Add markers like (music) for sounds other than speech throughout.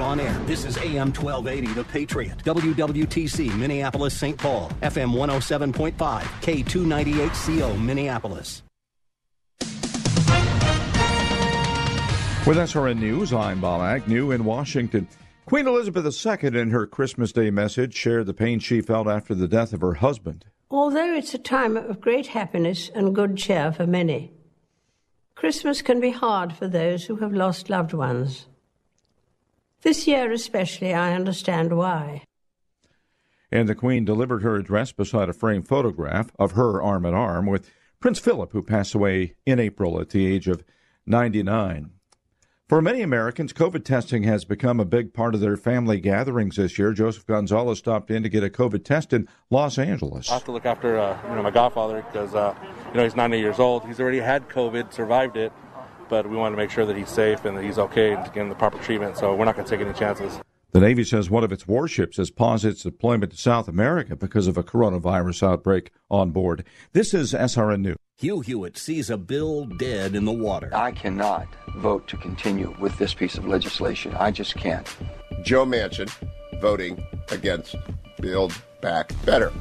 On air, this is AM 1280, The Patriot, WWTC, Minneapolis, St. Paul, FM 107.5, K298CO, Minneapolis. With SRN News, I'm Bob Agnew in Washington. Queen Elizabeth II, in her Christmas Day message, shared the pain she felt after the death of her husband. Although it's a time of great happiness and good cheer for many, Christmas can be hard for those who have lost loved ones. This year especially, I understand why. And the Queen delivered her address beside a framed photograph of her arm in arm with Prince Philip, who passed away in April at the age of 99. For many Americans, COVID testing has become a big part of their family gatherings this year. Joseph Gonzalez stopped in to get a COVID test in Los Angeles. I have to look after uh, you know my godfather because uh, you know he's 90 years old. He's already had COVID, survived it, but we want to make sure that he's safe and that he's okay and to get him the proper treatment. So we're not going to take any chances. The Navy says one of its warships has paused its deployment to South America because of a coronavirus outbreak on board. This is SRN News. Hugh Hewitt sees a bill dead in the water. I cannot vote to continue with this piece of legislation. I just can't. Joe Manchin voting against Build Back Better.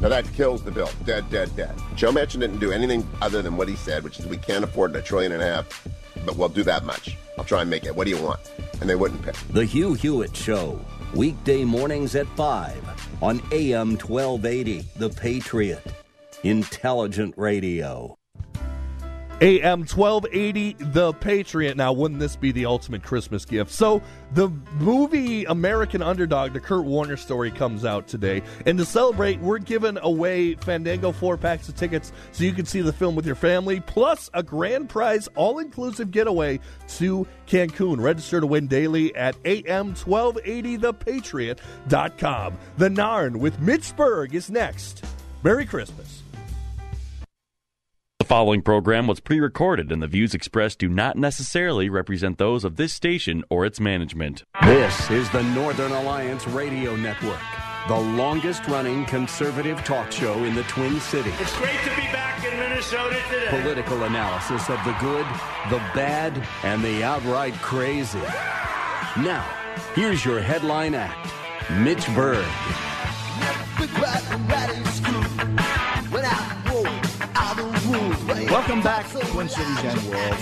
Now that kills the bill. Dead, dead, dead. Joe Manchin didn't do anything other than what he said, which is we can't afford a trillion and a half, but we'll do that much. I'll try and make it. What do you want? And they wouldn't pay. The Hugh Hewitt Show, weekday mornings at 5 on AM 1280, The Patriot. Intelligent radio. AM 1280, The Patriot. Now, wouldn't this be the ultimate Christmas gift? So, the movie American Underdog, the Kurt Warner story, comes out today. And to celebrate, we're giving away Fandango four packs of tickets so you can see the film with your family, plus a grand prize all inclusive getaway to Cancun. Register to win daily at am1280thepatriot.com. The Narn with Mitch Berg is next. Merry Christmas. The following program was pre recorded, and the views expressed do not necessarily represent those of this station or its management. This is the Northern Alliance Radio Network, the longest running conservative talk show in the Twin Cities. It's great to be back in Minnesota today. Political analysis of the good, the bad, and the outright crazy. Now, here's your headline act Mitch Berg. Welcome back, Twin Cities and World.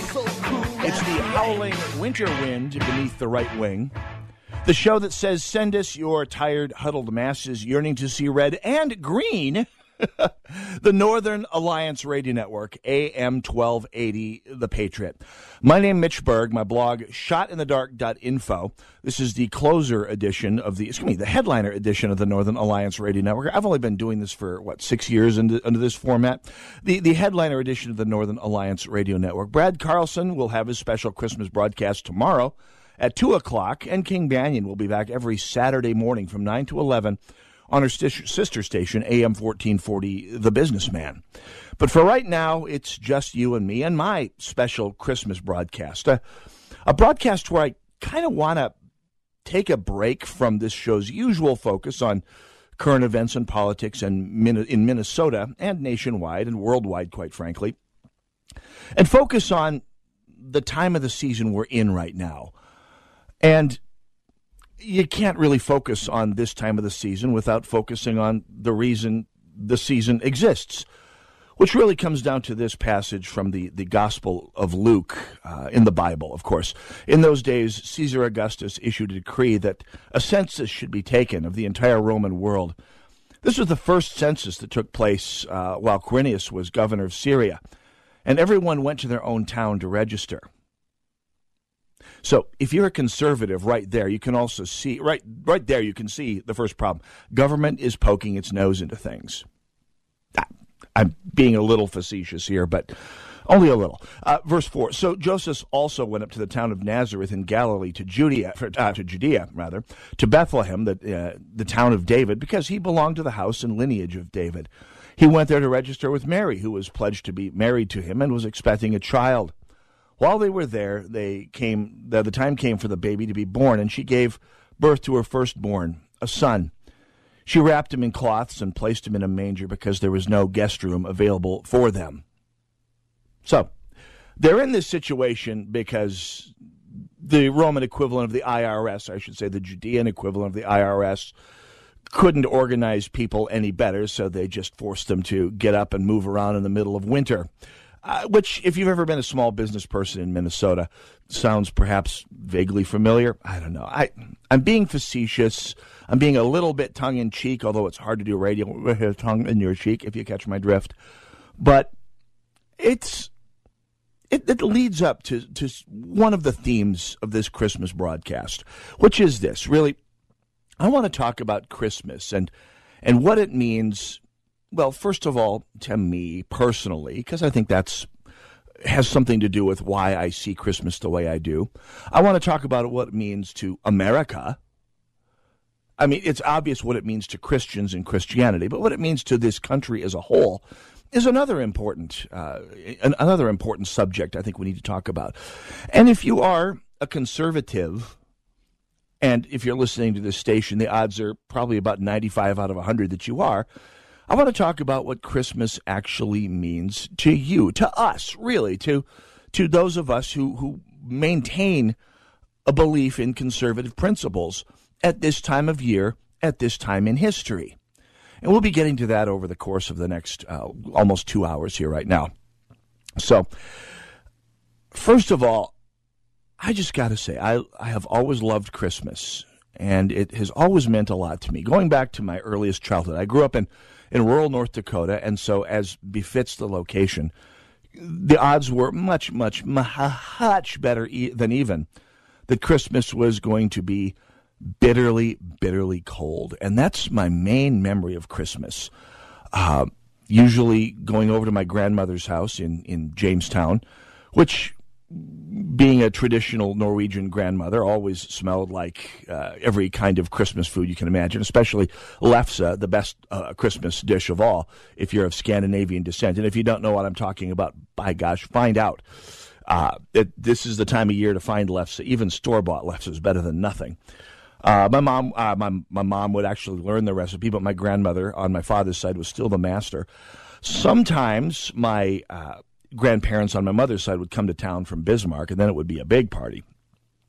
It's the howling winter wind beneath the right wing. The show that says, send us your tired, huddled masses yearning to see red and green. The Northern Alliance Radio Network, AM 1280, The Patriot. My name Mitch Berg, my blog, shotinthedark.info. This is the closer edition of the, excuse me, the headliner edition of the Northern Alliance Radio Network. I've only been doing this for, what, six years under, under this format? The, the headliner edition of the Northern Alliance Radio Network. Brad Carlson will have his special Christmas broadcast tomorrow at 2 o'clock, and King Banaian will be back every Saturday morning from 9 to 11 on her sister station, AM 1440, The Businessman. But for right now, it's just you and me and my special Christmas broadcast. A, a broadcast where I kind of want to take a break from this show's usual focus on current events and politics and in Minnesota and nationwide and worldwide, quite frankly, and focus on the time of the season we're in right now. And you can't really focus on this time of the season without focusing on the reason the season exists, which really comes down to this passage from the, the Gospel of Luke uh, in the Bible, of course. In those days, Caesar Augustus issued a decree that a census should be taken of the entire Roman world. This was the first census that took place uh, while Quirinius was governor of Syria, and everyone went to their own town to register. So if you're a conservative right there, you can also see right right there you can see the first problem. Government is poking its nose into things. I'm being a little facetious here, but only a little. Uh, verse four. So Joseph also went up to the town of Nazareth in Galilee to Judea, uh, to Judea rather, to Bethlehem, the uh, the town of David, because he belonged to the house and lineage of David. He went there to register with Mary, who was pledged to be married to him and was expecting a child. While they were there, they came. The, the time came for the baby to be born, and she gave birth to her firstborn, a son. She wrapped him in cloths and placed him in a manger because there was no guest room available for them. So, they're in this situation because the Roman equivalent of the IRS, I should say, the Judean equivalent of the IRS, couldn't organize people any better, so they just forced them to get up and move around in the middle of winter. Uh, which, if you've ever been a small business person in Minnesota, sounds perhaps vaguely familiar. I don't know. I I'm being facetious. I'm being a little bit tongue in cheek, although it's hard to do radio (laughs) with tongue in your cheek if you catch my drift. But it's it, it leads up to to one of the themes of this Christmas broadcast, which is this. Really, I want to talk about Christmas and and what it means. Well, first of all, to me personally, because I think that's has something to do with why I see Christmas the way I do. I want to talk about what it means to America. I mean, it's obvious what it means to Christians and Christianity, but what it means to this country as a whole is another important uh, another important subject I think we need to talk about. And if you are a conservative, and if you're listening to this station, the odds are probably about 95 out of 100 that you are. I want to talk about what Christmas actually means to you, to us, really, to to those of us who who maintain a belief in conservative principles at this time of year, at this time in history. And we'll be getting to that over the course of the next uh, almost two hours here right now. So, first of all, I just got to say, I, I have always loved Christmas, and it has always meant a lot to me. Going back to my earliest childhood, I grew up in in rural North Dakota, and so as befits the location, the odds were much, much, much better than even that Christmas was going to be bitterly, bitterly cold, and that's my main memory of Christmas. Uh, usually going over to my grandmother's house in in Jamestown, which being a traditional Norwegian grandmother, always smelled like uh, every kind of Christmas food you can imagine, especially lefse, the best uh, Christmas dish of all, if you're of Scandinavian descent. And if you don't know what I'm talking about, by gosh, find out. Uh, it, this is the time of year to find lefse. Even store bought lefse is better than nothing. Uh, my mom, uh, my my mom would actually learn the recipe, but my grandmother on my father's side was still the master. Sometimes my uh, grandparents on my mother's side would come to town from Bismarck, and then it would be a big party.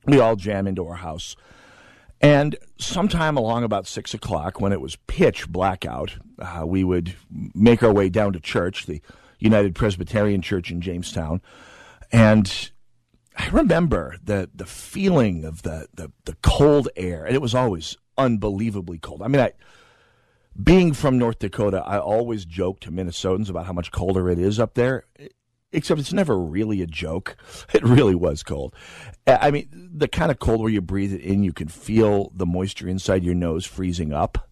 We all jam into our house. And sometime along about six o'clock, when it was pitch blackout, uh, we would make our way down to church, the United Presbyterian Church in Jamestown. And I remember the the feeling of the, the, the cold air, and it was always unbelievably cold. I mean, I being from North Dakota, I always joke to Minnesotans about how much colder it is up there except it's never really a joke. (laughs) It really was cold. I mean, the kind of cold where you breathe it in, you can feel the moisture inside your nose freezing up.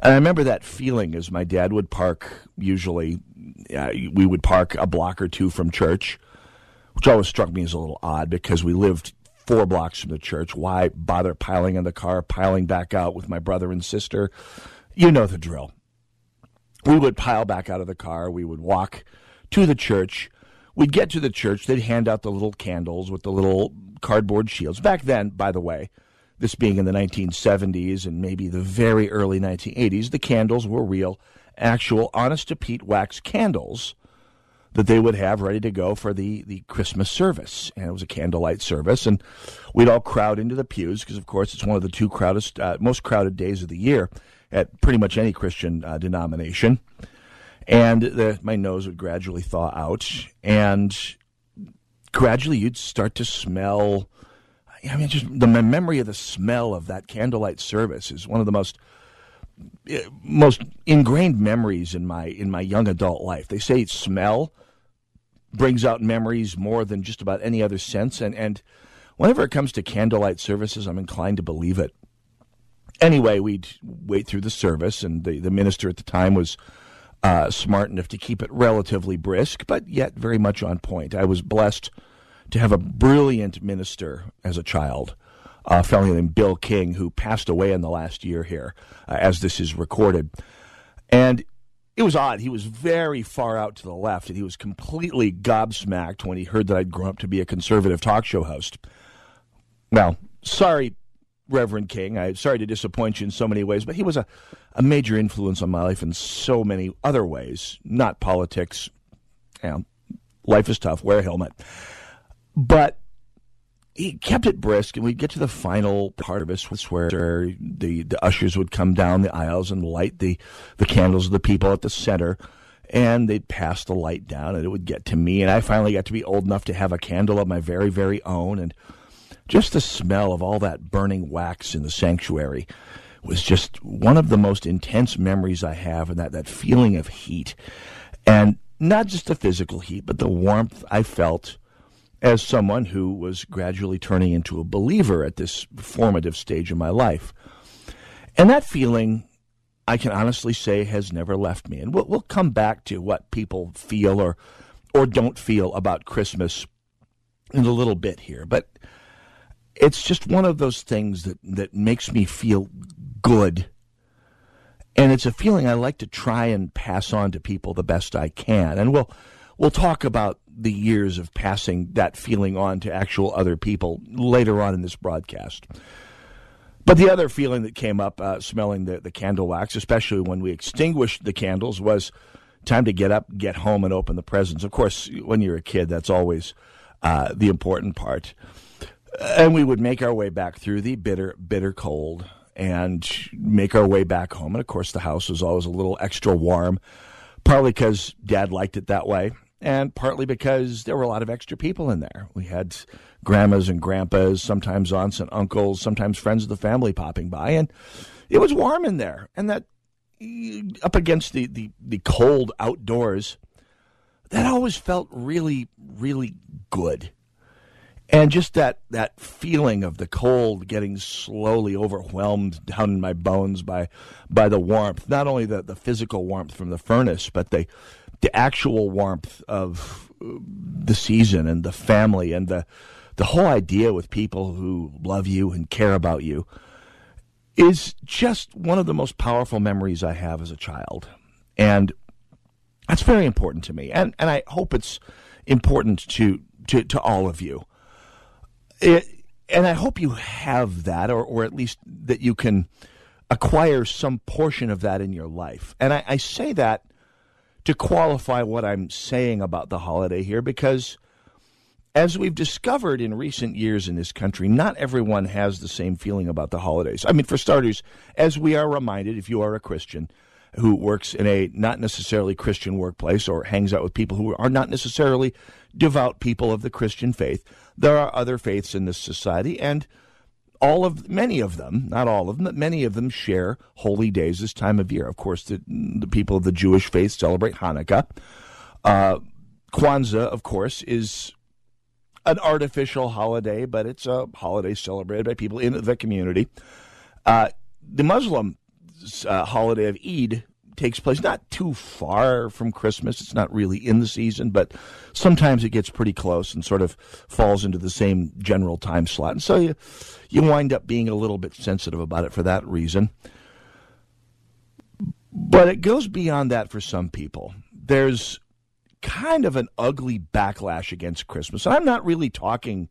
And I remember that feeling as my dad would park, usually, uh, we would park a block or two from church, which always struck me as a little odd because we lived four blocks from the church. Why bother piling in the car, piling back out with my brother and sister? You know the drill. We would pile back out of the car. We would walk to the church We'd get to the church, they'd hand out the little candles with the little cardboard shields. Back then, by the way, this being in the 1970s and maybe the very early 1980s, the candles were real, actual, honest to Pete wax candles that they would have ready to go for the, the Christmas service. And it was a candlelight service. And we'd all crowd into the pews because, of course, it's one of the two crowdest, uh, most crowded days of the year at pretty much any Christian uh, denomination and the, my nose would gradually thaw out, and gradually you'd start to smell. I mean, just the memory of the smell of that candlelight service is one of the most eh, most ingrained memories in my in my young adult life. They say smell brings out memories more than just about any other sense, and and whenever it comes to candlelight services, I'm inclined to believe it. Anyway, we'd wait through the service, and the the minister at the time was uh, smart enough to keep it relatively brisk, but yet very much on point. I was blessed to have a brilliant minister as a child, a fellow named Bill King, who passed away in the last year here, uh, as this is recorded. And it was odd. He was very far out to the left, and he was completely gobsmacked when he heard that I'd grown up to be a conservative talk show host. Well, sorry, Reverend King. I'm sorry to disappoint you in so many ways, but he was a, a major influence on my life in so many other ways, not politics. You know, life is tough, wear a helmet. But he kept it brisk, and we'd get to the final part of it, where the, the ushers would come down the aisles and light the, the candles of the people at the center, and they'd pass the light down, and it would get to me, and I finally got to be old enough to have a candle of my very, very own, and just the smell of all that burning wax in the sanctuary was just one of the most intense memories I have, and that, that feeling of heat. And not just the physical heat, but the warmth I felt as someone who was gradually turning into a believer at this formative stage of my life. And that feeling, I can honestly say, has never left me. And we'll, we'll come back to what people feel or, or don't feel about Christmas in a little bit here. But it's just one of those things that, that makes me feel good. And it's a feeling I like to try and pass on to people the best I can. And we'll, we'll talk about the years of passing that feeling on to actual other people later on in this broadcast. But the other feeling that came up, uh, smelling the, the candle wax, especially when we extinguished the candles, was time to get up, get home, and open the presents. Of course, when you're a kid, that's always uh, the important part. And we would make our way back through the bitter, bitter cold and make our way back home. And of course, the house was always a little extra warm, partly because Dad liked it that way and partly because there were a lot of extra people in there. We had grandmas and grandpas, sometimes aunts and uncles, sometimes friends of the family popping by, and it was warm in there. And that up against the, the, the cold outdoors, that always felt really, really good. And just that, that feeling of the cold getting slowly overwhelmed down in my bones by by the warmth, not only the, the physical warmth from the furnace, but the the actual warmth of uh, the season and the family and the the whole idea with people who love you and care about you is just one of the most powerful memories I have as a child. And that's very important to me. And and I hope it's important to to, to all of you. It, and I hope you have that or, or at least that you can acquire some portion of that in your life. And I, I say that to qualify what I'm saying about the holiday here because, as we've discovered in recent years in this country, not everyone has the same feeling about the holidays. I mean, for starters, as we are reminded, if you are a Christian who works in a not necessarily Christian workplace or hangs out with people who are not necessarily devout people of the Christian faith, there are other faiths in this society, and all of many of them, not all of them, but many of them share holy days this time of year. Of course, the, the people of the Jewish faith celebrate Hanukkah. Uh, Kwanzaa, of course, is an artificial holiday, but it's a holiday celebrated by people in the community. Uh, the Muslim uh, holiday of Eid takes place not too far from Christmas. It's not really in the season, but sometimes it gets pretty close and sort of falls into the same general time slot. And so you, you wind up being a little bit sensitive about it for that reason. But it goes beyond that for some people. There's kind of an ugly backlash against Christmas. And I'm not really talking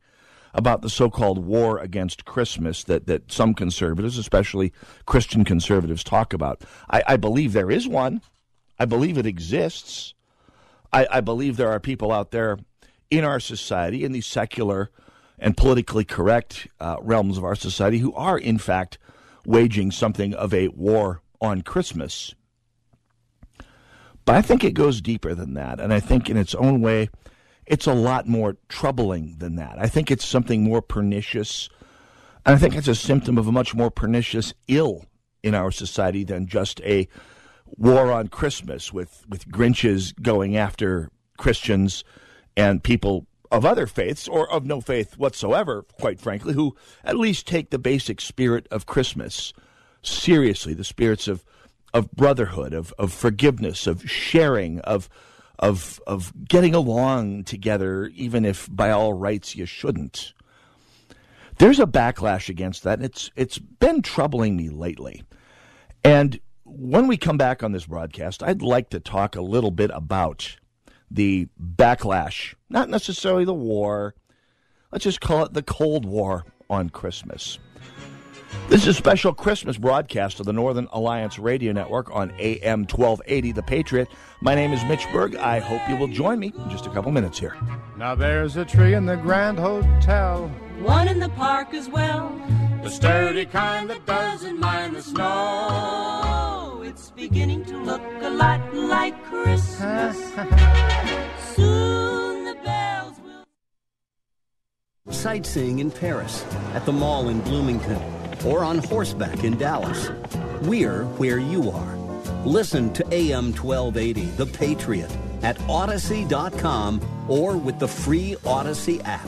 about the so-called war against Christmas that, that some conservatives, especially Christian conservatives, talk about. I, I believe there is one. I believe it exists. I, I believe there are people out there in our society, in the secular and politically correct uh, realms of our society, who are, in fact, waging something of a war on Christmas. But I think it goes deeper than that. And I think, in its own way, it's a lot more troubling than that. I think it's something more pernicious. And I think it's a symptom of a much more pernicious ill in our society than just a war on Christmas with, with Grinches going after Christians and people of other faiths or of no faith whatsoever, quite frankly, who at least take the basic spirit of Christmas seriously, the spirits of, of brotherhood, of, of forgiveness, of sharing, of of of getting along together, even if by all rights you shouldn't. There's a backlash against that, and it's it's been troubling me lately. And when we come back on this broadcast, I'd like to talk a little bit about the backlash, not necessarily the war. Let's just call it the Cold War on Christmas. This is a special Christmas broadcast of the Northern Alliance Radio Network on AM 1280 The Patriot. My name is Mitch Berg. I hope you will join me in just a couple minutes here. Now there's a tree in the Grand Hotel one in the park as well. The sturdy kind that doesn't mind the snow. It's beginning to look a lot like Christmas. (laughs) Soon the bells will. Sightseeing in Paris, at the mall in Bloomington, or on horseback in Dallas. We're where you are. Listen to AM 1280, The Patriot, at Odyssey.com or with the free Odyssey app.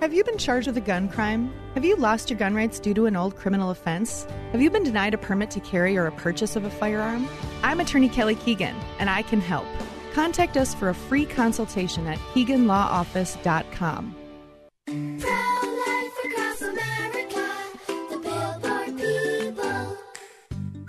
Have you been charged with a gun crime? Have you lost your gun rights due to an old criminal offense? Have you been denied a permit to carry or a purchase of a firearm? I'm attorney Kelly Keegan, and I can help. Contact us for a free consultation at KeeganLawOffice.com.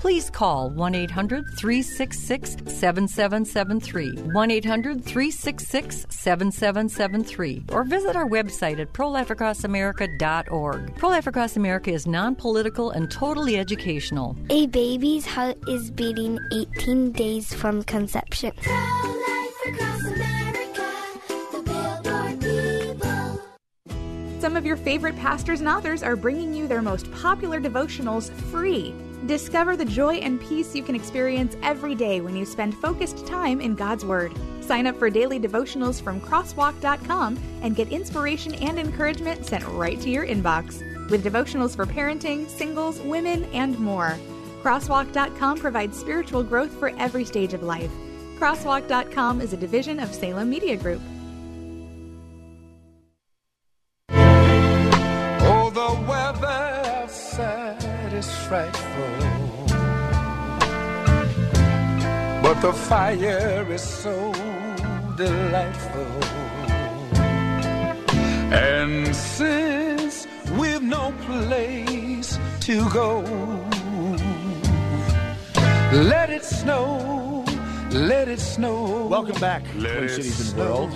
please call 1 800 366 7773. 1 800 366 7773. Or visit our website at prolifeacrossamerica.org. Pro Life Across America is non political and totally educational. A baby's heart is beating 18 days from conception. Some of your favorite pastors and authors are bringing you their most popular devotionals free. Discover the joy and peace you can experience every day when you spend focused time in God's Word. Sign up for daily devotionals from crosswalk.com and get inspiration and encouragement sent right to your inbox. With devotionals for parenting, singles, women, and more. Crosswalk.com provides spiritual growth for every stage of life. Crosswalk.com is a division of Salem Media Group. Frightful, but the fire is so delightful. And since we've no place to go, let it snow, let it snow. Welcome back, Twin Cities and World.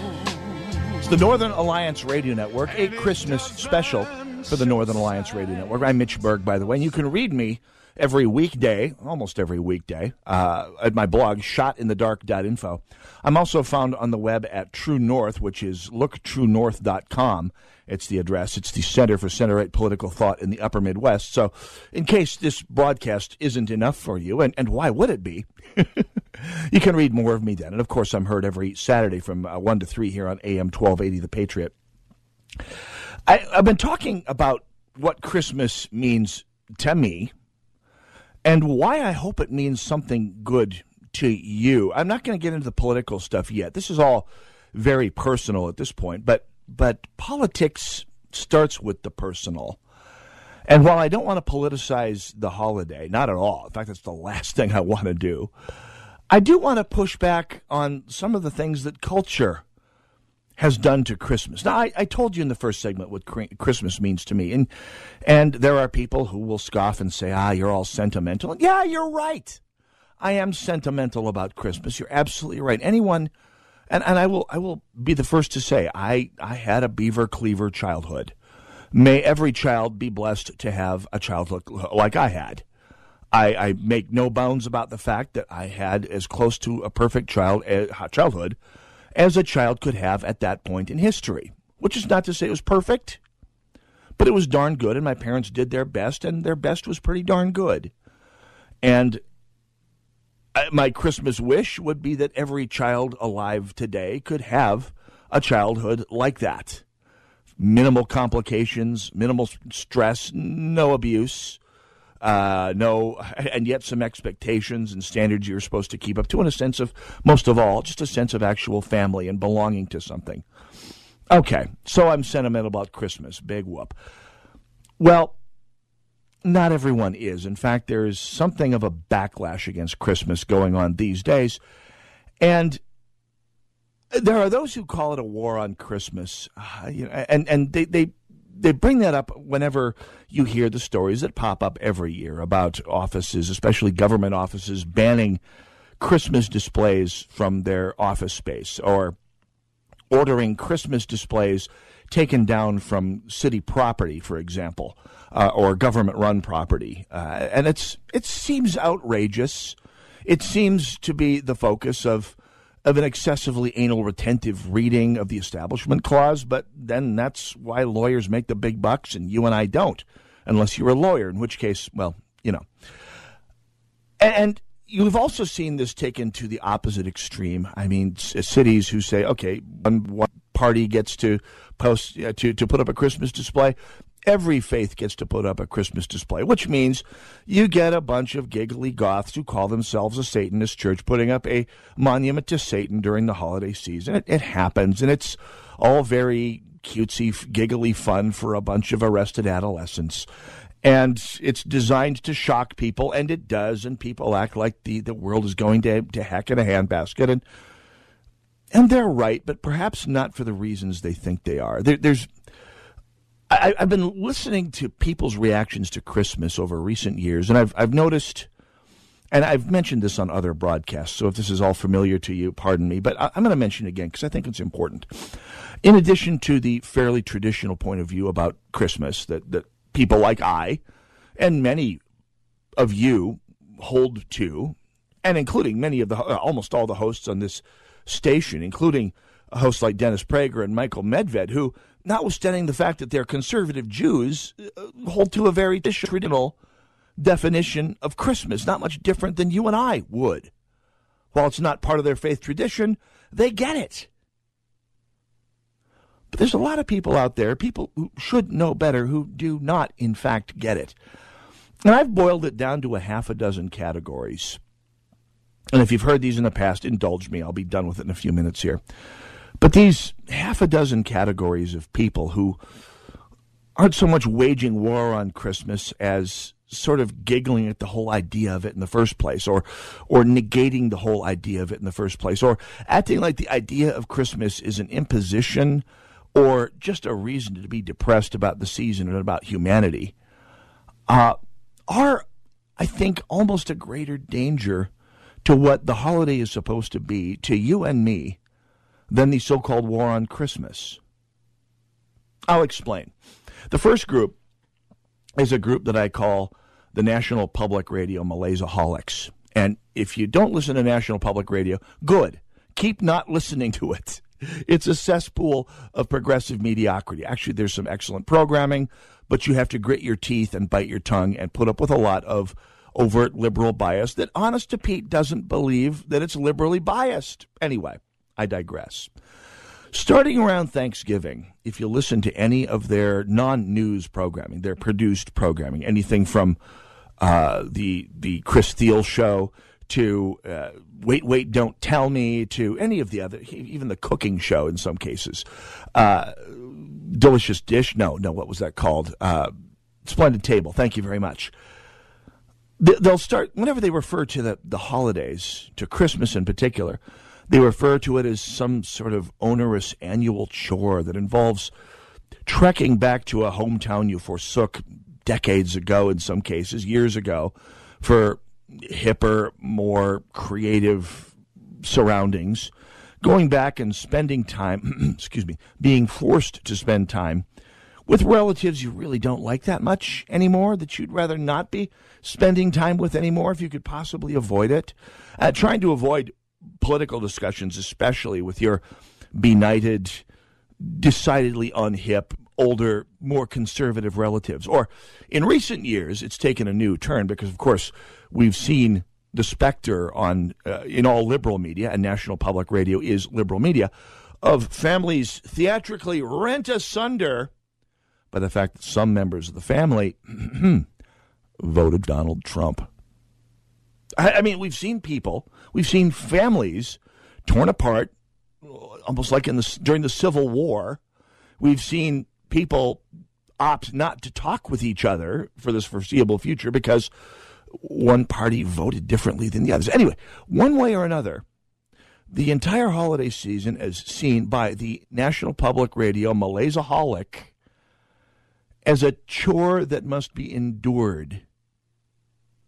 It's the Northern Alliance Radio Network, a Christmas special for the Northern Alliance Radio Network. I'm Mitch Berg, by the way, and you can read me every weekday, almost every weekday, uh, at my blog, shotinthedark.info. I'm also found on the web at True North, which is looktruenorth.com. It's the address. It's the Center for Center-Right Political Thought in the Upper Midwest. So, in case this broadcast isn't enough for you, and, and why would it be? (laughs) you can read more of me then. And of course, I'm heard every Saturday from uh, 1 to 3 here on AM 1280, The Patriot. I, I've been talking about what Christmas means to me and why I hope it means something good to you. I'm not going to get into the political stuff yet. This is all very personal at this point, but but politics starts with the personal. And while I don't want to politicize the holiday, not at all. In fact, that's the last thing I want to do. I do want to push back on some of the things that culture has done to Christmas. Now, I, I, told you in the first segment what Christmas means to me, and and there are people who will scoff and say, "Ah, you're all sentimental." Yeah, you're right. I am sentimental about Christmas. You're absolutely right. Anyone, and, and I will I will be the first to say I I had a beaver cleaver childhood. May every child be blessed to have a childhood like I had. I, I make no bounds about the fact that I had as close to a perfect child uh, childhood as a child could have at that point in history. Which is not to say it was perfect, but it was darn good, and my parents did their best, and their best was pretty darn good. And uh, my Christmas wish would be that every child alive today could have a childhood like that. Minimal complications, minimal stress, no abuse, uh, no, and yet some expectations and standards you're supposed to keep up to, in a sense of, most of all, just a sense of actual family and belonging to something. Okay, so I'm sentimental about Christmas. Big whoop. Well, not everyone is. In fact, there is something of a backlash against Christmas going on these days. And there are those who call it a war on Christmas. Uh, you know, and and they, they they bring that up whenever you hear the stories that pop up every year about offices, especially government offices, banning Christmas displays from their office space or ordering Christmas displays taken down from city property, for example, uh, or government run property. Uh, and it's it seems outrageous. It seems to be the focus of of an excessively anal retentive reading of the Establishment Clause, but then that's why lawyers make the big bucks and you and I don't, unless you're a lawyer, in which case, well, you know. And you've also seen this taken to the opposite extreme. I mean, cities who say, okay, one, one party gets to post uh, to to put up a Christmas display, every faith gets to put up a Christmas display, which means you get a bunch of giggly goths who call themselves a Satanist church putting up a monument to Satan during the holiday season. It, it happens, and it's all very cutesy, giggly fun for a bunch of arrested adolescents. And it's designed to shock people, and it does, and people act like the, the world is going to, to heck in a handbasket. And and they're right, but perhaps not for the reasons they think they are. There, there's I, have been listening to people's reactions to Christmas over recent years, and I've I've noticed, and I've mentioned this on other broadcasts. So if this is all familiar to you, pardon me, but I, am going to mention it again because I think it's important. In addition to the fairly traditional point of view about Christmas that that people like I and many of you hold to, and including many of the almost all the hosts on this station, including hosts like Dennis Prager and Michael Medved, who notwithstanding the fact that they're conservative Jews, uh, hold to a very traditional definition of Christmas, not much different than you and I would. While it's not part of their faith tradition, they get it. But there's a lot of people out there, people who should know better, who do not, in fact, get it. And I've boiled it down to a half a dozen categories. And if you've heard these in the past, indulge me. I'll be done with it in a few minutes here. But these half a dozen categories of people who aren't so much waging war on Christmas as sort of giggling at the whole idea of it in the first place or or negating the whole idea of it in the first place or acting like the idea of Christmas is an imposition or just a reason to be depressed about the season and about humanity uh, are I think almost a greater danger to what the holiday is supposed to be to you and me than the so called war on Christmas. I'll explain. The first group is a group that I call the National Public Radio Malaisaholics. And if you don't listen to National Public Radio, good. Keep not listening to it. It's a cesspool of progressive mediocrity. Actually, there's some excellent programming, but you have to grit your teeth and bite your tongue and put up with a lot of overt liberal bias that Honest to Pete doesn't believe that it's liberally biased. Anyway, I digress. Starting around Thanksgiving, if you listen to any of their non news programming, their produced programming, anything from uh, the the Chris Thile show to uh, Wait, Wait, Don't Tell Me to any of the other, even the cooking show in some cases. Uh, Delicious Dish, no, no, what was that called? Uh, Splendid Table, thank you very much. They'll start, whenever they refer to the, the holidays, to Christmas in particular, they refer to it as some sort of onerous annual chore that involves trekking back to a hometown you forsook decades ago, in some cases, years ago, for hipper, more creative surroundings. Going back and spending time, (clears throat) excuse me, being forced to spend time with relatives you really don't like that much anymore, that you'd rather not be spending time with anymore if you could possibly avoid it. Uh, trying to avoid political discussions, especially with your benighted, decidedly unhip, older, more conservative relatives. Or in recent years, it's taken a new turn because, of course, we've seen the specter on uh, in all liberal media, and National Public Radio is liberal media, of families theatrically rent asunder by the fact that some members of the family (clears throat) voted Donald Trump. I, I mean, we've seen people, we've seen families torn apart, almost like in the during the Civil War. We've seen people opt not to talk with each other for this foreseeable future because one party voted differently than the others. Anyway, one way or another, the entire holiday season, as seen by the National Public Radio Malaisaholic, as a chore that must be endured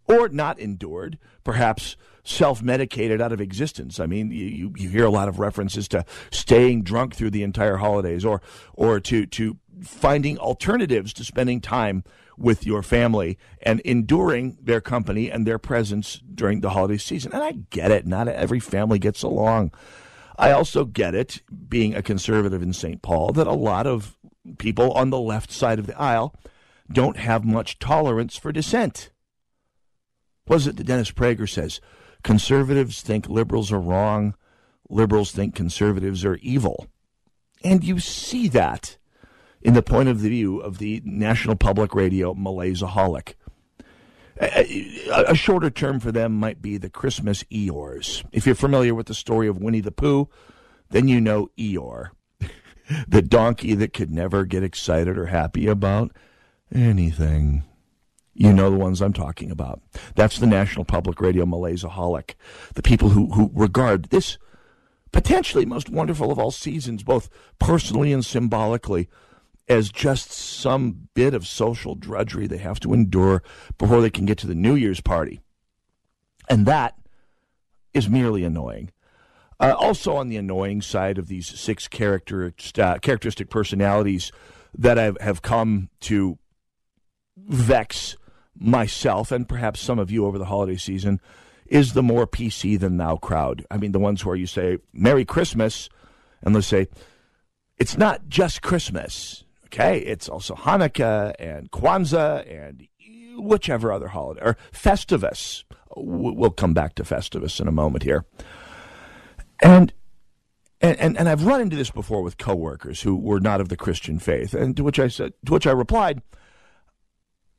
or not endured, perhaps self medicated out of existence. I mean, you, you hear a lot of references to staying drunk through the entire holidays or, or to, to finding alternatives to spending time with your family and enduring their company and their presence during the holiday season. And I get it. Not every family gets along. I also get it, being a conservative in St. Paul, that a lot of people on the left side of the aisle don't have much tolerance for dissent. Was it that Dennis Prager says conservatives think liberals are wrong, liberals think conservatives are evil? And you see that in the point of view of the National Public Radio Malaisaholic. A, a shorter term for them might be the Christmas Eeyores. If you're familiar with the story of Winnie the Pooh, then you know Eeyore, (laughs) the donkey that could never get excited or happy about anything. You know the ones I'm talking about. That's the National Public Radio Malaisaholic, the people who, who regard this potentially most wonderful of all seasons, both personally and symbolically, as just some bit of social drudgery they have to endure before they can get to the New Year's party. And that is merely annoying. Uh, also, on the annoying side of these six character, uh, characteristic personalities that I've, have come to vex myself and perhaps some of you over the holiday season is the more PC than thou crowd. I mean, the ones where you say, Merry Christmas, and let's say, it's not just Christmas. Okay, it's also Hanukkah and Kwanzaa and whichever other holiday or Festivus. We'll come back to Festivus in a moment here. And and, and, I've run into this before with coworkers who were not of the Christian faith, and to which I said, to which I replied,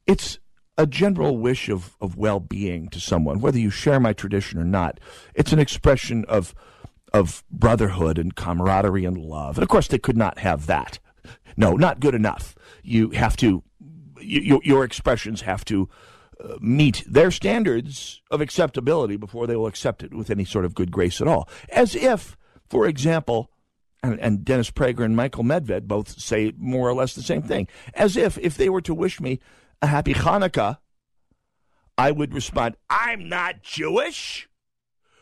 it's a general wish of, of well being to someone, whether you share my tradition or not. It's an expression of of brotherhood and camaraderie and love. And of course, they could not have that. No, not good enough. You have to, you, your expressions have to uh, meet their standards of acceptability before they will accept it with any sort of good grace at all. As if, for example, and, and Dennis Prager and Michael Medved both say more or less the same thing. As if, if they were to wish me a happy Hanukkah, I would respond, I'm not Jewish.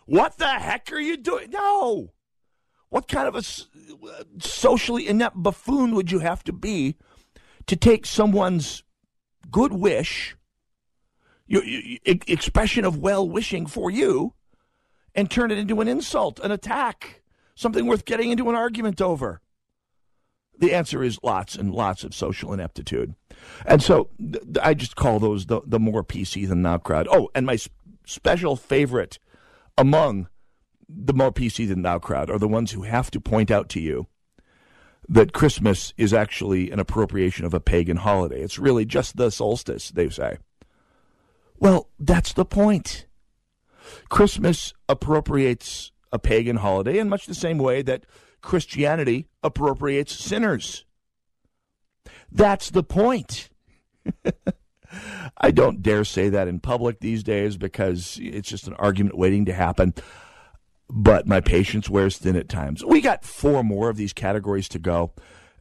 What the heck are you doing? No. What kind of a socially inept buffoon would you have to be to take someone's good wish, your, your expression of well wishing for you, and turn it into an insult, an attack, something worth getting into an argument over? The answer is lots and lots of social ineptitude. And so th- I just call those the, the more PC than thou crowd. Oh, and my special favorite among the more PC than thou crowd are the ones who have to point out to you that Christmas is actually an appropriation of a pagan holiday. It's really just the solstice, they say. Well, that's the point. Christmas appropriates a pagan holiday in much the same way that Christianity appropriates sinners. That's the point. (laughs) I don't dare say that in public these days because it's just an argument waiting to happen but my patience wears thin at times. We got four more of these categories to go.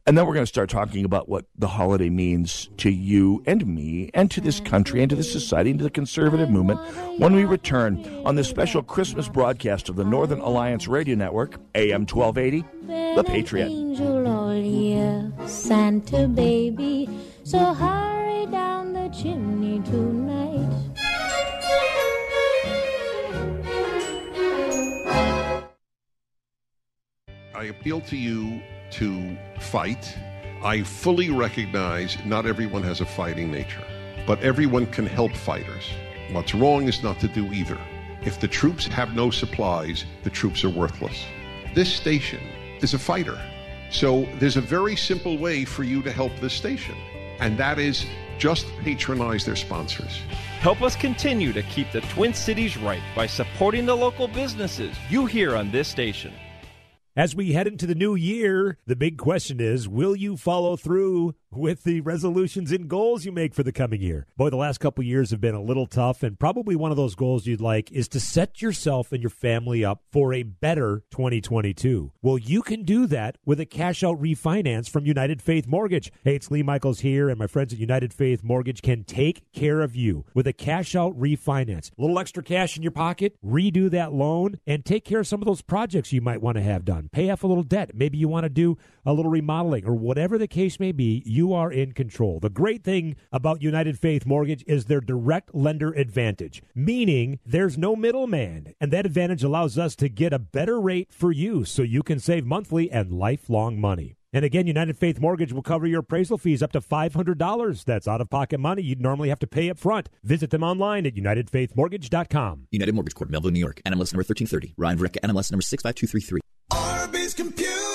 And then we're going to start talking about what the holiday means to you and me and to this country and to this society and to the conservative movement when we return on this special Christmas broadcast of the Northern Alliance Radio Network, AM 1280, The Patriot. Angel all year, Santa baby, so hurry down the chimney tonight. I appeal to you to fight. I fully recognize not everyone has a fighting nature, but everyone can help fighters. What's wrong is not to do either. If the troops have no supplies, the troops are worthless. This station is a fighter. So there's a very simple way for you to help this station, and that is just patronize their sponsors. Help us continue to keep the Twin Cities right by supporting the local businesses you hear on this station. As we head into the new year, the big question is will you follow through with the resolutions and goals you make for the coming year? Boy, the last couple years have been a little tough, and probably one of those goals you'd like is to set yourself and your family up for a better 2022. Well, you can do that with a cash out refinance from United Faith Mortgage. Hey, it's Lee Michaels here, and my friends at United Faith Mortgage can take care of you with a cash out refinance. A little extra cash in your pocket, redo that loan, and take care of some of those projects you might want to have done pay off a little debt. Maybe you want to do a little remodeling or whatever the case may be, you are in control. The great thing about United Faith Mortgage is their direct lender advantage, meaning there's no middleman. And that advantage allows us to get a better rate for you so you can save monthly and lifelong money. And again, United Faith Mortgage will cover your appraisal fees up to $500. That's out of pocket money you'd normally have to pay up front. Visit them online at UnitedFaithMortgage.com. United Mortgage Corp, Melville, New York. NMLS number 1330. Ryan Vreck, NMLS number 65233. Arby's Computer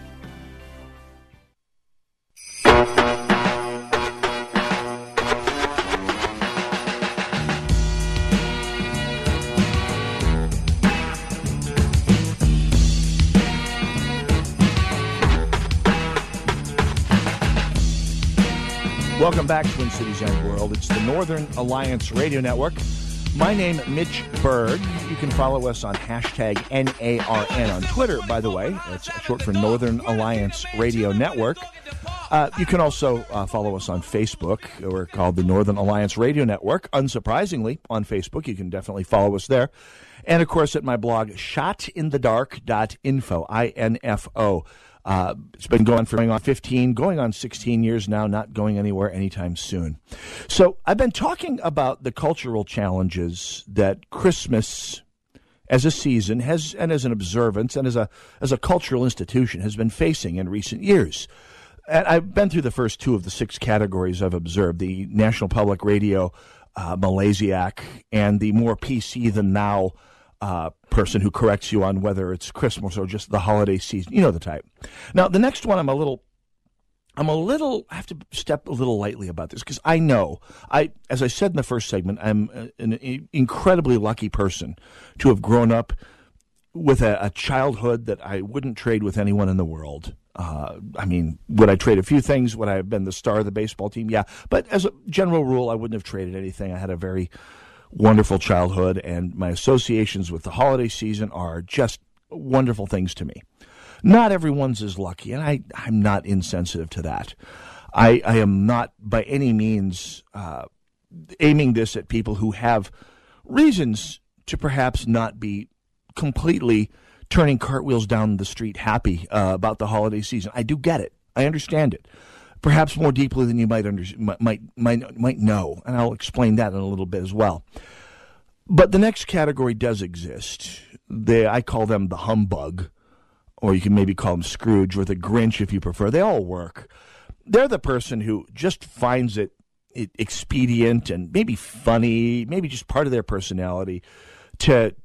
Welcome back, Twin Cities and World. It's the Northern Alliance Radio Network. My name, Mitch Berg. You can follow us on hashtag NARN on Twitter, by the way. It's short for Northern Alliance Radio Network. Uh, you can also uh, follow us on Facebook. We're called the Northern Alliance Radio Network. Unsurprisingly, on Facebook, you can definitely follow us there. And of course, at my blog, shotinthedark.info, I N F O. Uh, it's been going for going on 15, going on 16 years now, not going anywhere anytime soon. So I've been talking about the cultural challenges that Christmas as a season has and as an observance and as a as a cultural institution has been facing in recent years. And I've been through the first two of the six categories I've observed: the National Public Radio, uh, Malaysiac, and the more PC than now uh, person who corrects you on whether it's Christmas or just the holiday season. You know the type. Now, the next one, I'm a little. I'm a little. I have to step a little lightly about this because I know. I, as I said in the first segment, I'm an incredibly lucky person to have grown up with a, a childhood that I wouldn't trade with anyone in the world. Uh, I mean, would I trade a few things? Would I have been the star of the baseball team? Yeah. But as a general rule, I wouldn't have traded anything. I had a very wonderful childhood, and my associations with the holiday season are just wonderful things to me. Not everyone's as lucky, and I, I'm not insensitive to that. I, I am not by any means uh, aiming this at people who have reasons to perhaps not be completely turning cartwheels down the street happy uh, about the holiday season. I do get it. I understand it. Perhaps more deeply than you might under, might might might know, and I'll explain that in a little bit as well. But the next category does exist. They, I call them the humbug, or you can maybe call them Scrooge or the Grinch if you prefer. They all work. They're the person who just finds it, expedient and maybe funny, maybe just part of their personality to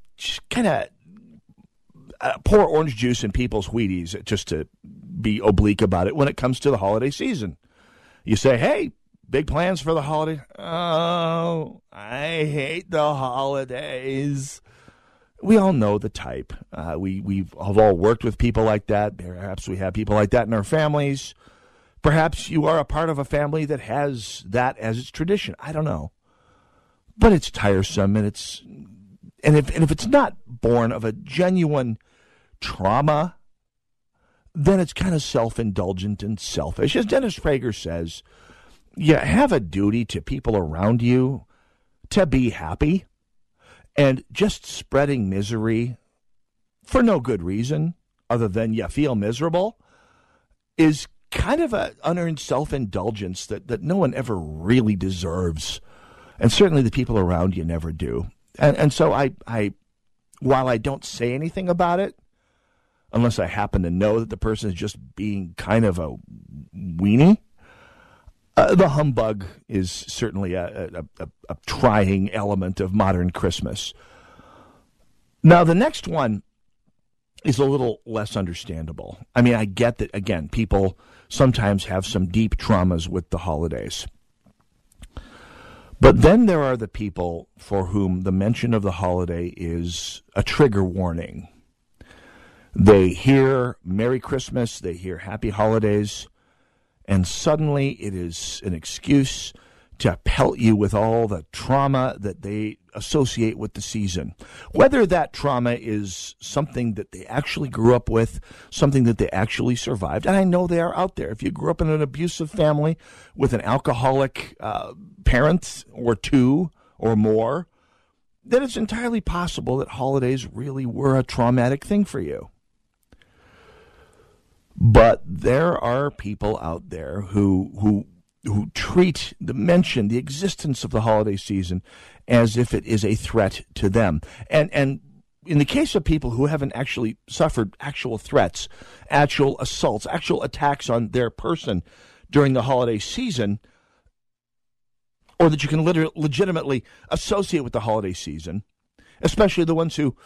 kind of uh, pour orange juice in people's Wheaties just to be oblique about it when it comes to the holiday season. You say, hey, big plans for the holiday? Oh, I hate the holidays. We all know the type. Uh, we we have all worked with people like that. Perhaps we have people like that in our families. Perhaps you are a part of a family that has that as its tradition. I don't know, but it's tiresome, and it's and if and if it's not born of a genuine trauma, then it's kind of self indulgent and selfish. As Dennis Prager says, you have a duty to people around you to be happy, and just spreading misery for no good reason other than you feel miserable is kind of an unearned self indulgence that, that no one ever really deserves. And certainly the people around you never do. And, and so I, I, while I don't say anything about it, unless I happen to know that the person is just being kind of a weenie. Uh, the humbug is certainly a, a, a, a, trying element of modern Christmas. Now, the next one is a little less understandable. I mean, I get that, again, people sometimes have some deep traumas with the holidays. But then there are the people for whom the mention of the holiday is a trigger warning. They hear Merry Christmas, they hear Happy Holidays, and suddenly it is an excuse to pelt you with all the trauma that they associate with the season. Whether that trauma is something that they actually grew up with, something that they actually survived, and I know they are out there. If you grew up in an abusive family with an alcoholic uh, parent or two or more, then it's entirely possible that holidays really were a traumatic thing for you. But there are people out there who who who treat the mention, the existence of the holiday season as if it is a threat to them. And and in the case of people who haven't actually suffered actual threats, actual assaults, actual attacks on their person during the holiday season, or that you can legitimately associate with the holiday season, especially the ones who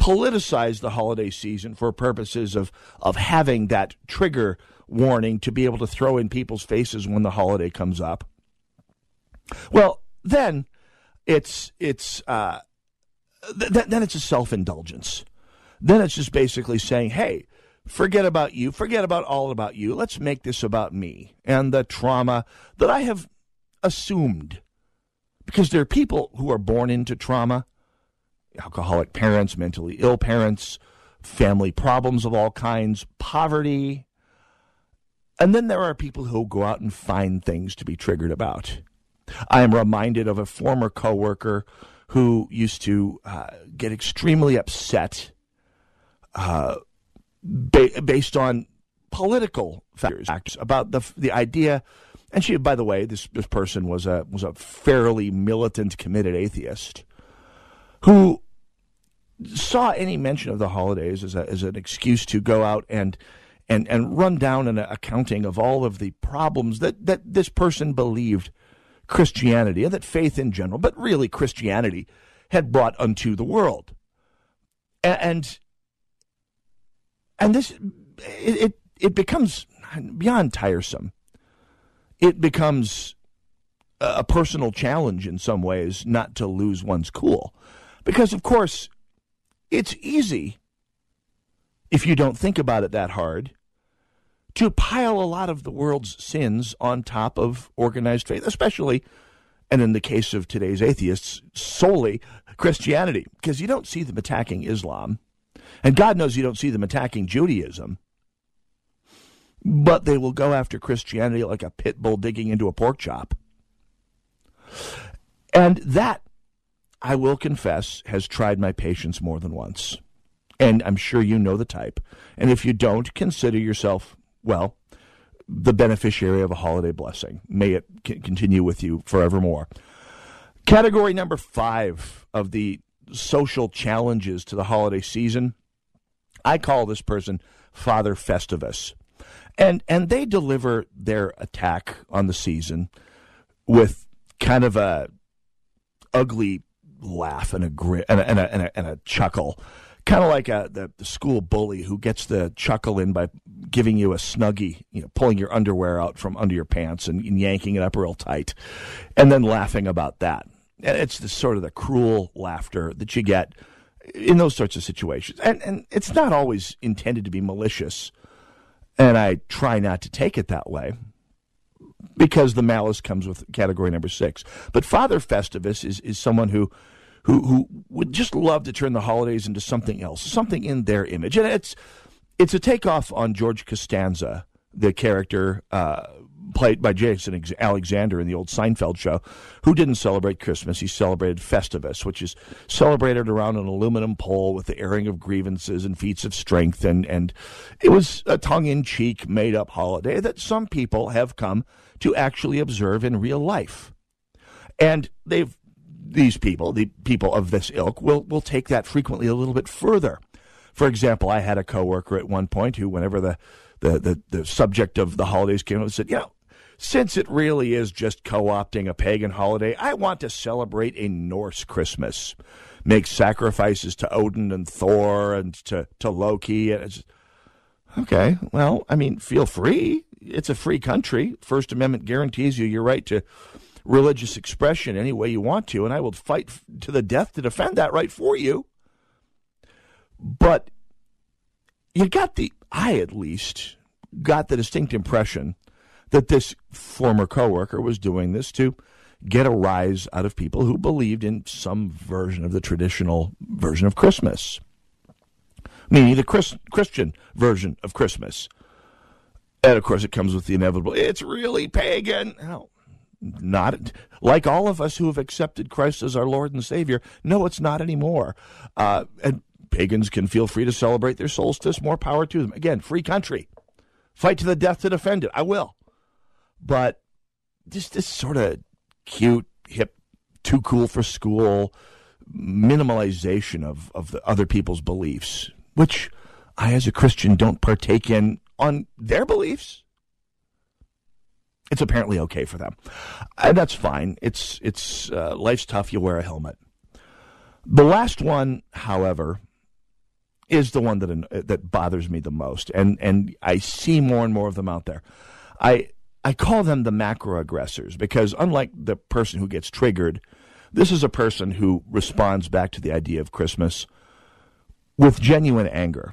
politicize the holiday season for purposes of, of having that trigger warning to be able to throw in people's faces when the holiday comes up. Well, then it's it's uh, th- then it's a self indulgence. Then it's just basically saying, "Hey, forget about you, forget about all about you. Let's make this about me and the trauma that I have assumed." Because there are people who are born into trauma alcoholic parents, mentally ill parents, family problems of all kinds, poverty. And then there are people who go out and find things to be triggered about. I am reminded of a former coworker who used to uh, get extremely upset uh, ba- based on political factors about the the idea. And she, by the way, this this person was a was a fairly militant, committed atheist who saw any mention of the holidays as, a, as an excuse to go out and and and run down an accounting of all of the problems that that this person believed Christianity and that faith in general, but really Christianity had brought unto the world. And and this it it, it becomes beyond tiresome. It becomes a personal challenge in some ways not to lose one's cool. Because of course it's easy if you don't think about it that hard to pile a lot of the world's sins on top of organized faith, especially, and in the case of today's atheists, solely Christianity, because you don't see them attacking Islam. And God knows you don't see them attacking Judaism. But they will go after Christianity like a pit bull digging into a pork chop. And that, I will confess, has tried my patience more than once. And I'm sure you know the type. And if you don't, consider yourself, well, the beneficiary of a holiday blessing. May it continue with you forevermore. Category number five of the social challenges to the holiday season. I call this person Father Festivus. And and they deliver their attack on the season with kind of a ugly laugh and a grin and a, and a, and a, and a chuckle, kind of like a, the, the school bully who gets the chuckle in by giving you a snuggie, you know, pulling your underwear out from under your pants and, and yanking it up real tight, and then laughing about that. And it's the sort of the cruel laughter that you get in those sorts of situations, and and it's not always intended to be malicious, and I try not to take it that way because the malice comes with category number six. But Father Festivus is, is someone who, who who would just love to turn the holidays into something else, something in their image, and it's it's a takeoff on George Costanza, the character uh, played by Jason Alexander in the old Seinfeld show, who didn't celebrate Christmas. He celebrated Festivus, which is celebrated around an aluminum pole with the airing of grievances and feats of strength. And, and it was a tongue in cheek, made up holiday that some people have come to actually observe in real life. And they've these people, the people of this ilk, will will take that frequently a little bit further. For example, I had a coworker at one point who, whenever the the, the, the subject of the holidays came up, said, you know, since it really is just co opting a pagan holiday, I want to celebrate a Norse Christmas. Make sacrifices to Odin and Thor and to, to Loki. And it's, okay, well, I mean, feel free. It's a free country. First Amendment guarantees you your right to religious expression any way you want to, and I will fight to the death to defend that right for you. But you got the, I at least, got the distinct impression that this former coworker was doing this to get a rise out of people who believed in some version of the traditional version of Christmas, meaning the Chris, Christian version of Christmas. And of course, it comes with the inevitable. It's really pagan. No, not like all of us who have accepted Christ as our Lord and Savior. No, it's not anymore. Uh, and pagans can feel free to celebrate their solstice. More power to them. Again, free country. Fight to the death to defend it. I will. But just this sort of cute, hip, too cool for school minimalization of, of the other people's beliefs, which I, as a Christian, don't partake in on their beliefs. It's apparently okay for them, and that's fine. It's it's uh, life's tough. You wear a helmet. The last one, however, is the one that that bothers me the most, and and I see more and more of them out there. I I call them the macro aggressors because unlike the person who gets triggered, this is a person who responds back to the idea of Christmas with genuine anger.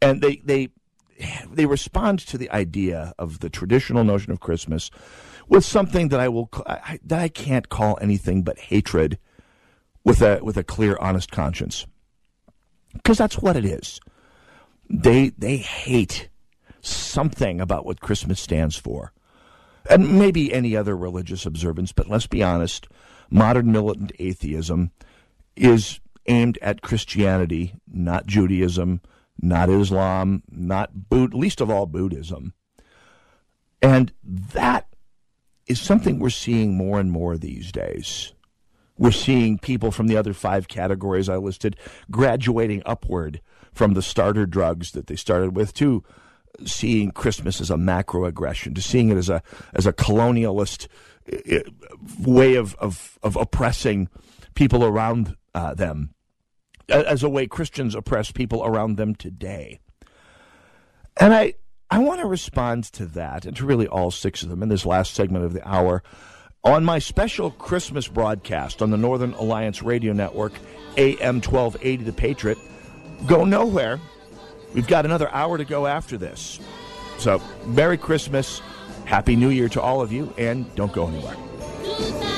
And they they they respond to the idea of the traditional notion of Christmas with something that I will I, that I can't call anything but hatred with a with a clear honest conscience. Because that's what it is. They they hate something about what Christmas stands for. And maybe any other religious observance, but let's be honest, modern militant atheism is aimed at Christianity, not Judaism, not Islam, not least of all Buddhism. And that is something we're seeing more and more these days. We're seeing people from the other five categories I listed graduating upward from the starter drugs that they started with to seeing Christmas as a macro aggression, to seeing it as a as a colonialist uh, way of of, of oppressing people around uh, them, as a way Christians oppress people around them today. And I I want to respond to that, and to really all six of them in this last segment of the hour. On my special Christmas broadcast on the Northern Alliance Radio Network, AM 1280 The Patriot, go nowhere We've got another hour to go after this. So, Merry Christmas, Happy New Year to all of you, and don't go anywhere.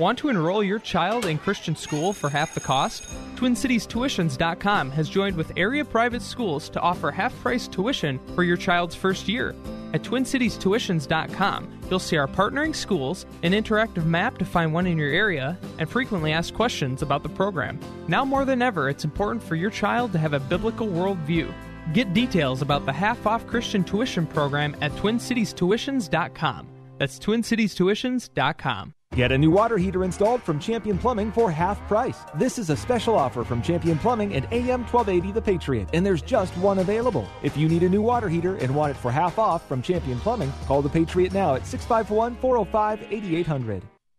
Want to enroll your child in Christian school for half the cost? TwinCitiesTuitions.com has joined with area private schools to offer half price tuition for your child's first year. At TwinCitiesTuitions.com, you'll see our partnering schools, an interactive map to find one in your area, and frequently asked questions about the program. Now more than ever, it's important for your child to have a biblical worldview. Get details about the half off Christian tuition program at TwinCitiesTuitions.com. That's TwinCitiesTuitions.com. Get a new water heater installed from Champion Plumbing for half price. This is a special offer from Champion Plumbing and AM 1280 The Patriot, and there's just one available. If you need a new water heater and want it for half off from Champion Plumbing, call The Patriot now at 651 405 8800.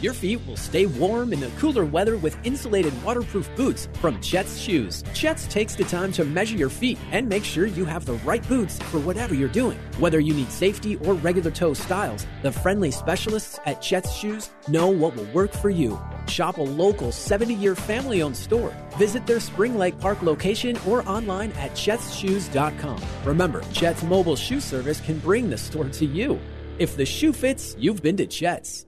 Your feet will stay warm in the cooler weather with insulated waterproof boots from Chet's Shoes. Chet's takes the time to measure your feet and make sure you have the right boots for whatever you're doing. Whether you need safety or regular toe styles, the friendly specialists at Chet's Shoes know what will work for you. Shop a local 70 year family owned store. Visit their Spring Lake Park location or online at chetsshoes.com. Remember, Chet's mobile shoe service can bring the store to you. If the shoe fits, you've been to Chet's.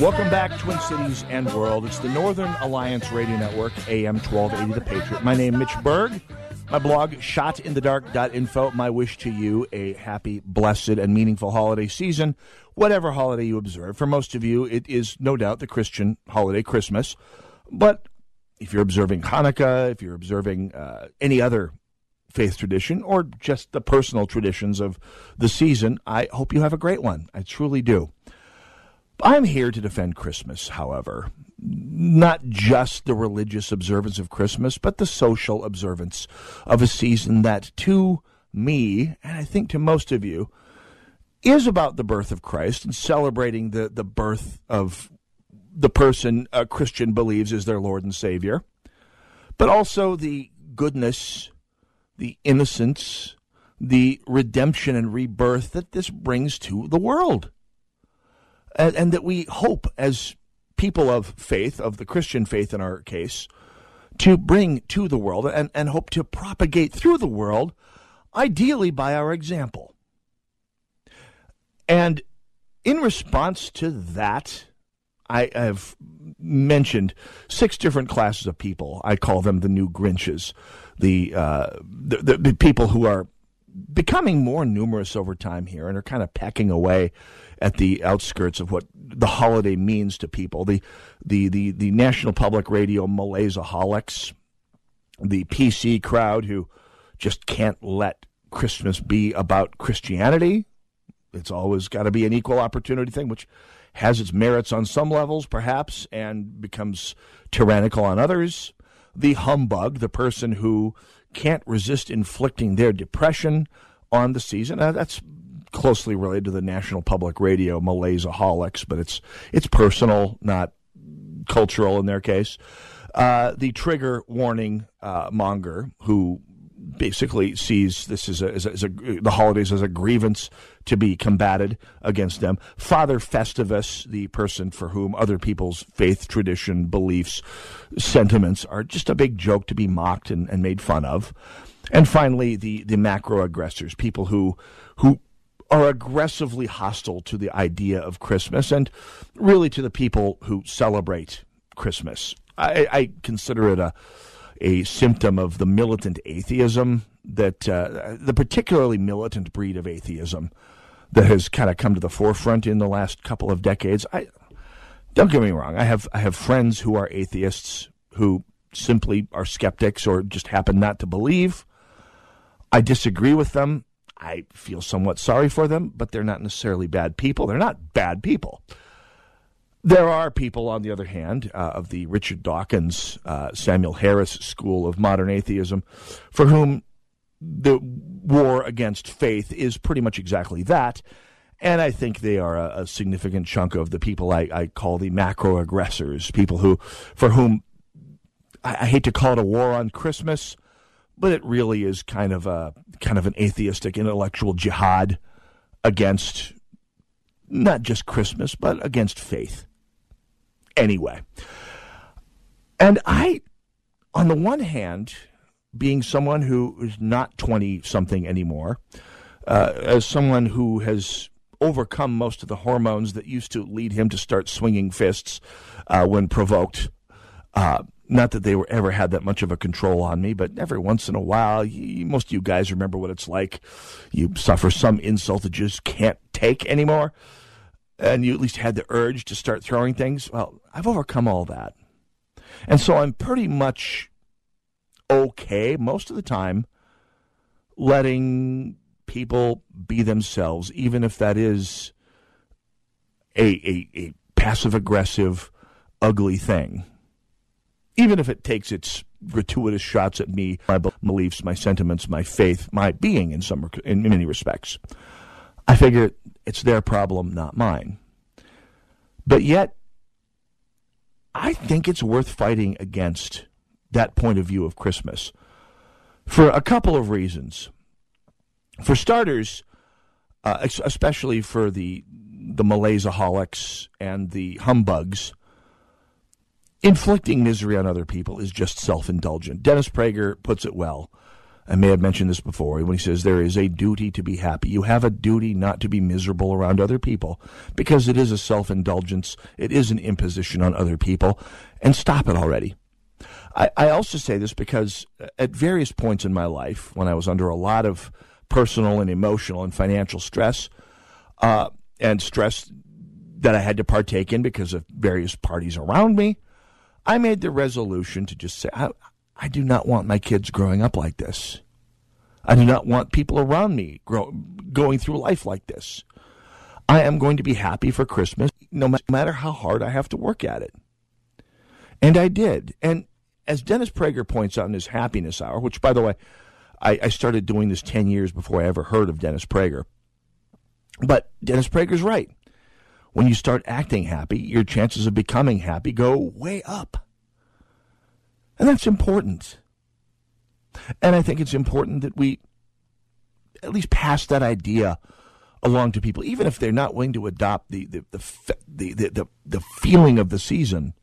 Welcome back, Twin Cities and World. It's the Northern Alliance Radio Network, AM 1280 The Patriot. My name is Mitch Berg. My blog, shotinthedark.info. My wish to you a happy, blessed, and meaningful holiday season, whatever holiday you observe. For most of you, it is no doubt the Christian holiday, Christmas. But if you're observing Hanukkah, if you're observing uh, any other faith tradition, or just the personal traditions of the season, I hope you have a great one. I truly do. I'm here to defend Christmas, however. Not just the religious observance of Christmas, but the social observance of a season that, to me, and I think to most of you, is about the birth of Christ and celebrating the, the birth of the person a Christian believes is their Lord and Savior, but also the goodness, the innocence, the redemption and rebirth that this brings to the world. And, and that we hope as people of faith, of the Christian faith in our case, to bring to the world and, and hope to propagate through the world, ideally by our example. And in response to that, I have mentioned six different classes of people. I call them the new Grinches, the, uh, the, the, the people who are becoming more numerous over time here and are kind of pecking away at the outskirts of what the holiday means to people. The the the, the National Public Radio Malaisaholics, the PC crowd who just can't let Christmas be about Christianity. It's always got to be an equal opportunity thing, which has its merits on some levels, perhaps, and becomes tyrannical on others. The humbug, the person who can't resist inflicting their depression on the season. Uh, that's closely related to the National Public Radio Malaisaholics, but it's it's personal, not cultural in their case. Uh, the trigger warning uh, monger who basically sees this as, a, as, a, as a, the holidays as a grievance to be combated against them. Father Festivus, the person for whom other people's faith, tradition, beliefs, sentiments are just a big joke to be mocked and, and made fun of. And finally, the, the macro aggressors, people who who are aggressively hostile to the idea of Christmas and really to the people who celebrate Christmas. I, I consider it a a symptom of the militant atheism that uh, the particularly militant breed of atheism that has kind of come to the forefront in the last couple of decades. I don't get me wrong. I have I have friends who are atheists who simply are skeptics or just happen not to believe. I disagree with them. I feel somewhat sorry for them, but they're not necessarily bad people. They're not bad people. There are people, on the other hand, uh, of the Richard Dawkins, uh, Samuel Harris school of modern atheism, for whom the war against faith is pretty much exactly that. And I think they are a, a significant chunk of the people I, I, call the macro aggressors, people who, for whom I, I hate to call it a war on Christmas, but it really is kind of a kind of an atheistic intellectual jihad against not just Christmas, but against faith. Anyway, and I, on the one hand, being someone who is not 20 something anymore, uh, as someone who has overcome most of the hormones that used to lead him to start swinging fists uh, when provoked. Uh, not that they were ever had that much of a control on me, but every once in a while, you, most of you guys remember what it's like. You suffer some insult that you just can't take anymore, and you at least had the urge to start throwing things. Well, I've overcome all that. And so I'm pretty much okay most of the time letting people be themselves, even if that is a, a, a passive aggressive, ugly thing even if it takes its gratuitous shots at me, my beliefs, my sentiments, my faith, my being in some in many respects. I figure it's their problem, not mine. But yet, I think it's worth fighting against that point of view of Christmas for a couple of reasons. For starters, uh, especially for the the Malaisaholics and the humbugs inflicting misery on other people is just self indulgent. Dennis Prager puts it well. I may have mentioned this before when he says there is a duty to be happy. You have a duty not to be miserable around other people because it is a self indulgence. It is an imposition on other people. And stop it already. I, I also say this because at various points in my life, when I was under a lot of personal and emotional and financial stress, uh, and stress that I had to partake in because of various parties around me, I made the resolution to just say, I, I do not want my kids growing up like this. I do not want people around me grow, going through life like this. I am going to be happy for Christmas no matter how hard I have to work at it. And I did. And as Dennis Prager points out in his happiness hour, which, by the way, I, I started doing this 10 years before I ever heard of Dennis Prager. But Dennis Prager's right when you start acting happy, your chances of becoming happy go way up. And that's important. And I think it's important that we at least pass that idea along to people, even if they're not willing to adopt the the the the, the, the, the feeling of the season.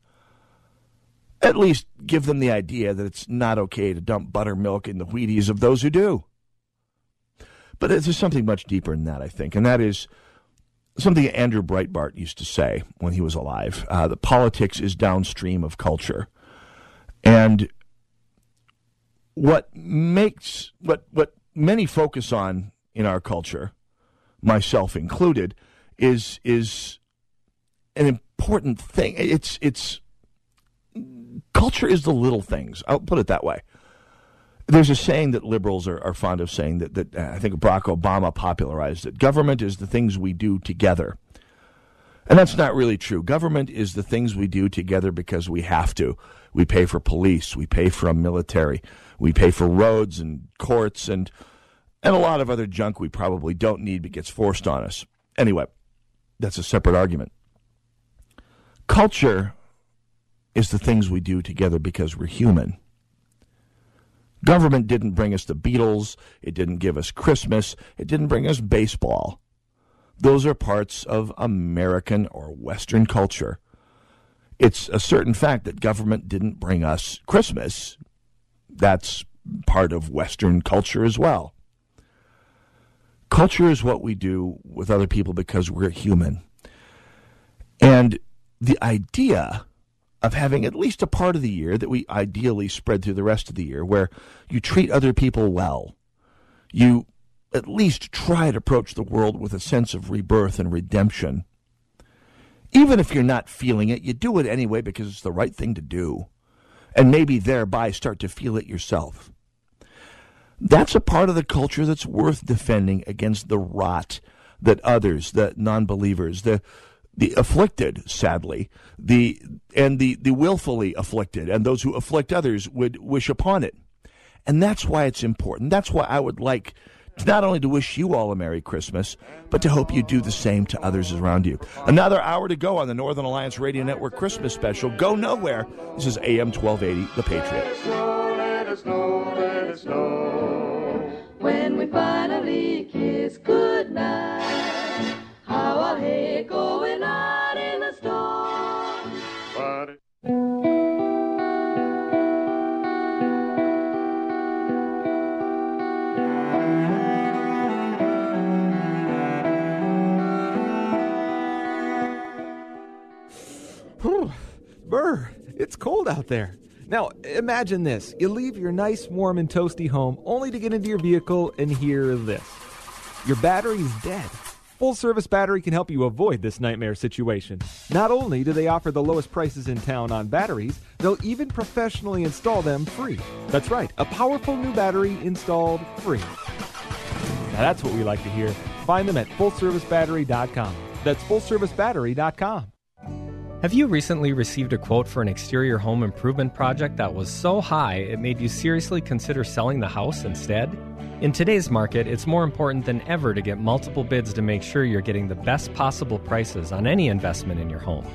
At least give them the idea that it's not okay to dump buttermilk in the Wheaties of those who do. But there's something much deeper than that, I think, and that is something Andrew Breitbart used to say when he was alive uh, that politics is downstream of culture. And what makes what what many focus on in our culture, myself included, is is an important thing. It's it's culture is the little things. I'll put it that way. There's a saying that liberals are, are fond of saying that, that uh, I think Barack Obama popularized it. Government is the things we do together. And that's not really true. Government is the things we do together because we have to. We pay for police, we pay for a military, we pay for roads and courts and and a lot of other junk we probably don't need but gets forced on us. Anyway, that's a separate argument. Culture is the things we do together because we're human. Government didn't bring us the Beatles, it didn't give us Christmas, it didn't bring us baseball. Those are parts of American or Western culture. It's a certain fact that government didn't bring us Christmas. That's part of Western culture as well. Culture is what we do with other people because we're human. And the idea of having at least a part of the year that we ideally spread through the rest of the year where you treat other people well, you at least try to approach the world with a sense of rebirth and redemption. Even if you're not feeling it, you do it anyway because it's the right thing to do. And maybe thereby start to feel it yourself. That's a part of the culture that's worth defending against the rot that others, the non believers, the the afflicted, sadly, the and the, the willfully afflicted, and those who afflict others would wish upon it. And that's why it's important. That's why I would like not only to wish you all a Merry Christmas, but to hope you do the same to others around you. Another hour to go on the Northern Alliance Radio Network Christmas special. Go nowhere. This is AM 1280, The Patriot. Let us know, let us know. When we finally kiss goodnight, how I hate Burr, it's cold out there. Now, imagine this. You leave your nice, warm, and toasty home only to get into your vehicle and hear this. Your battery's dead. Full Service Battery can help you avoid this nightmare situation. Not only do they offer the lowest prices in town on batteries, they'll even professionally install them free. That's right, a powerful new battery installed free. Now that's what we like to hear. Find them at fullservicebattery.com. That's fullservicebattery.com. Have you recently received a quote for an exterior home improvement project that was so high it made you seriously consider selling the house instead? In today's market, it's more important than ever to get multiple bids to make sure you're getting the best possible prices on any investment in your home.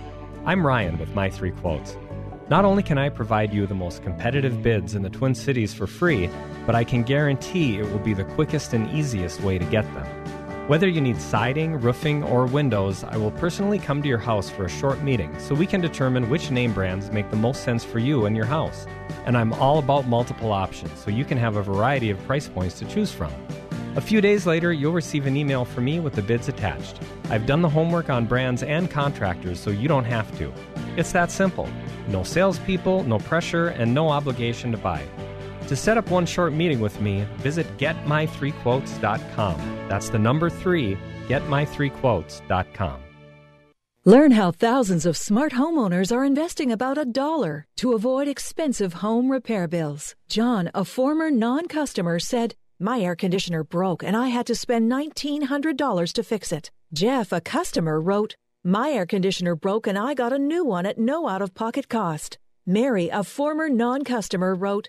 I'm Ryan with My Three Quotes. Not only can I provide you the most competitive bids in the Twin Cities for free, but I can guarantee it will be the quickest and easiest way to get them. Whether you need siding, roofing, or windows, I will personally come to your house for a short meeting so we can determine which name brands make the most sense for you and your house. And I'm all about multiple options so you can have a variety of price points to choose from. A few days later, you'll receive an email from me with the bids attached. I've done the homework on brands and contractors so you don't have to. It's that simple. No salespeople, no pressure, and no obligation to buy. To set up one short meeting with me, visit getmy3quotes.com. That's the number three, getmy3quotes.com. Learn how thousands of smart homeowners are investing about a dollar to avoid expensive home repair bills. John, a former non customer, said, My air conditioner broke and I had to spend $1,900 to fix it. Jeff, a customer, wrote, My air conditioner broke and I got a new one at no out of pocket cost. Mary, a former non customer, wrote,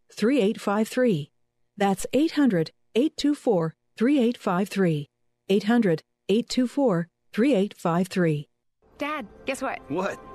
3853. That's 800 824 3853. 800 824 3853. Dad, guess what? What?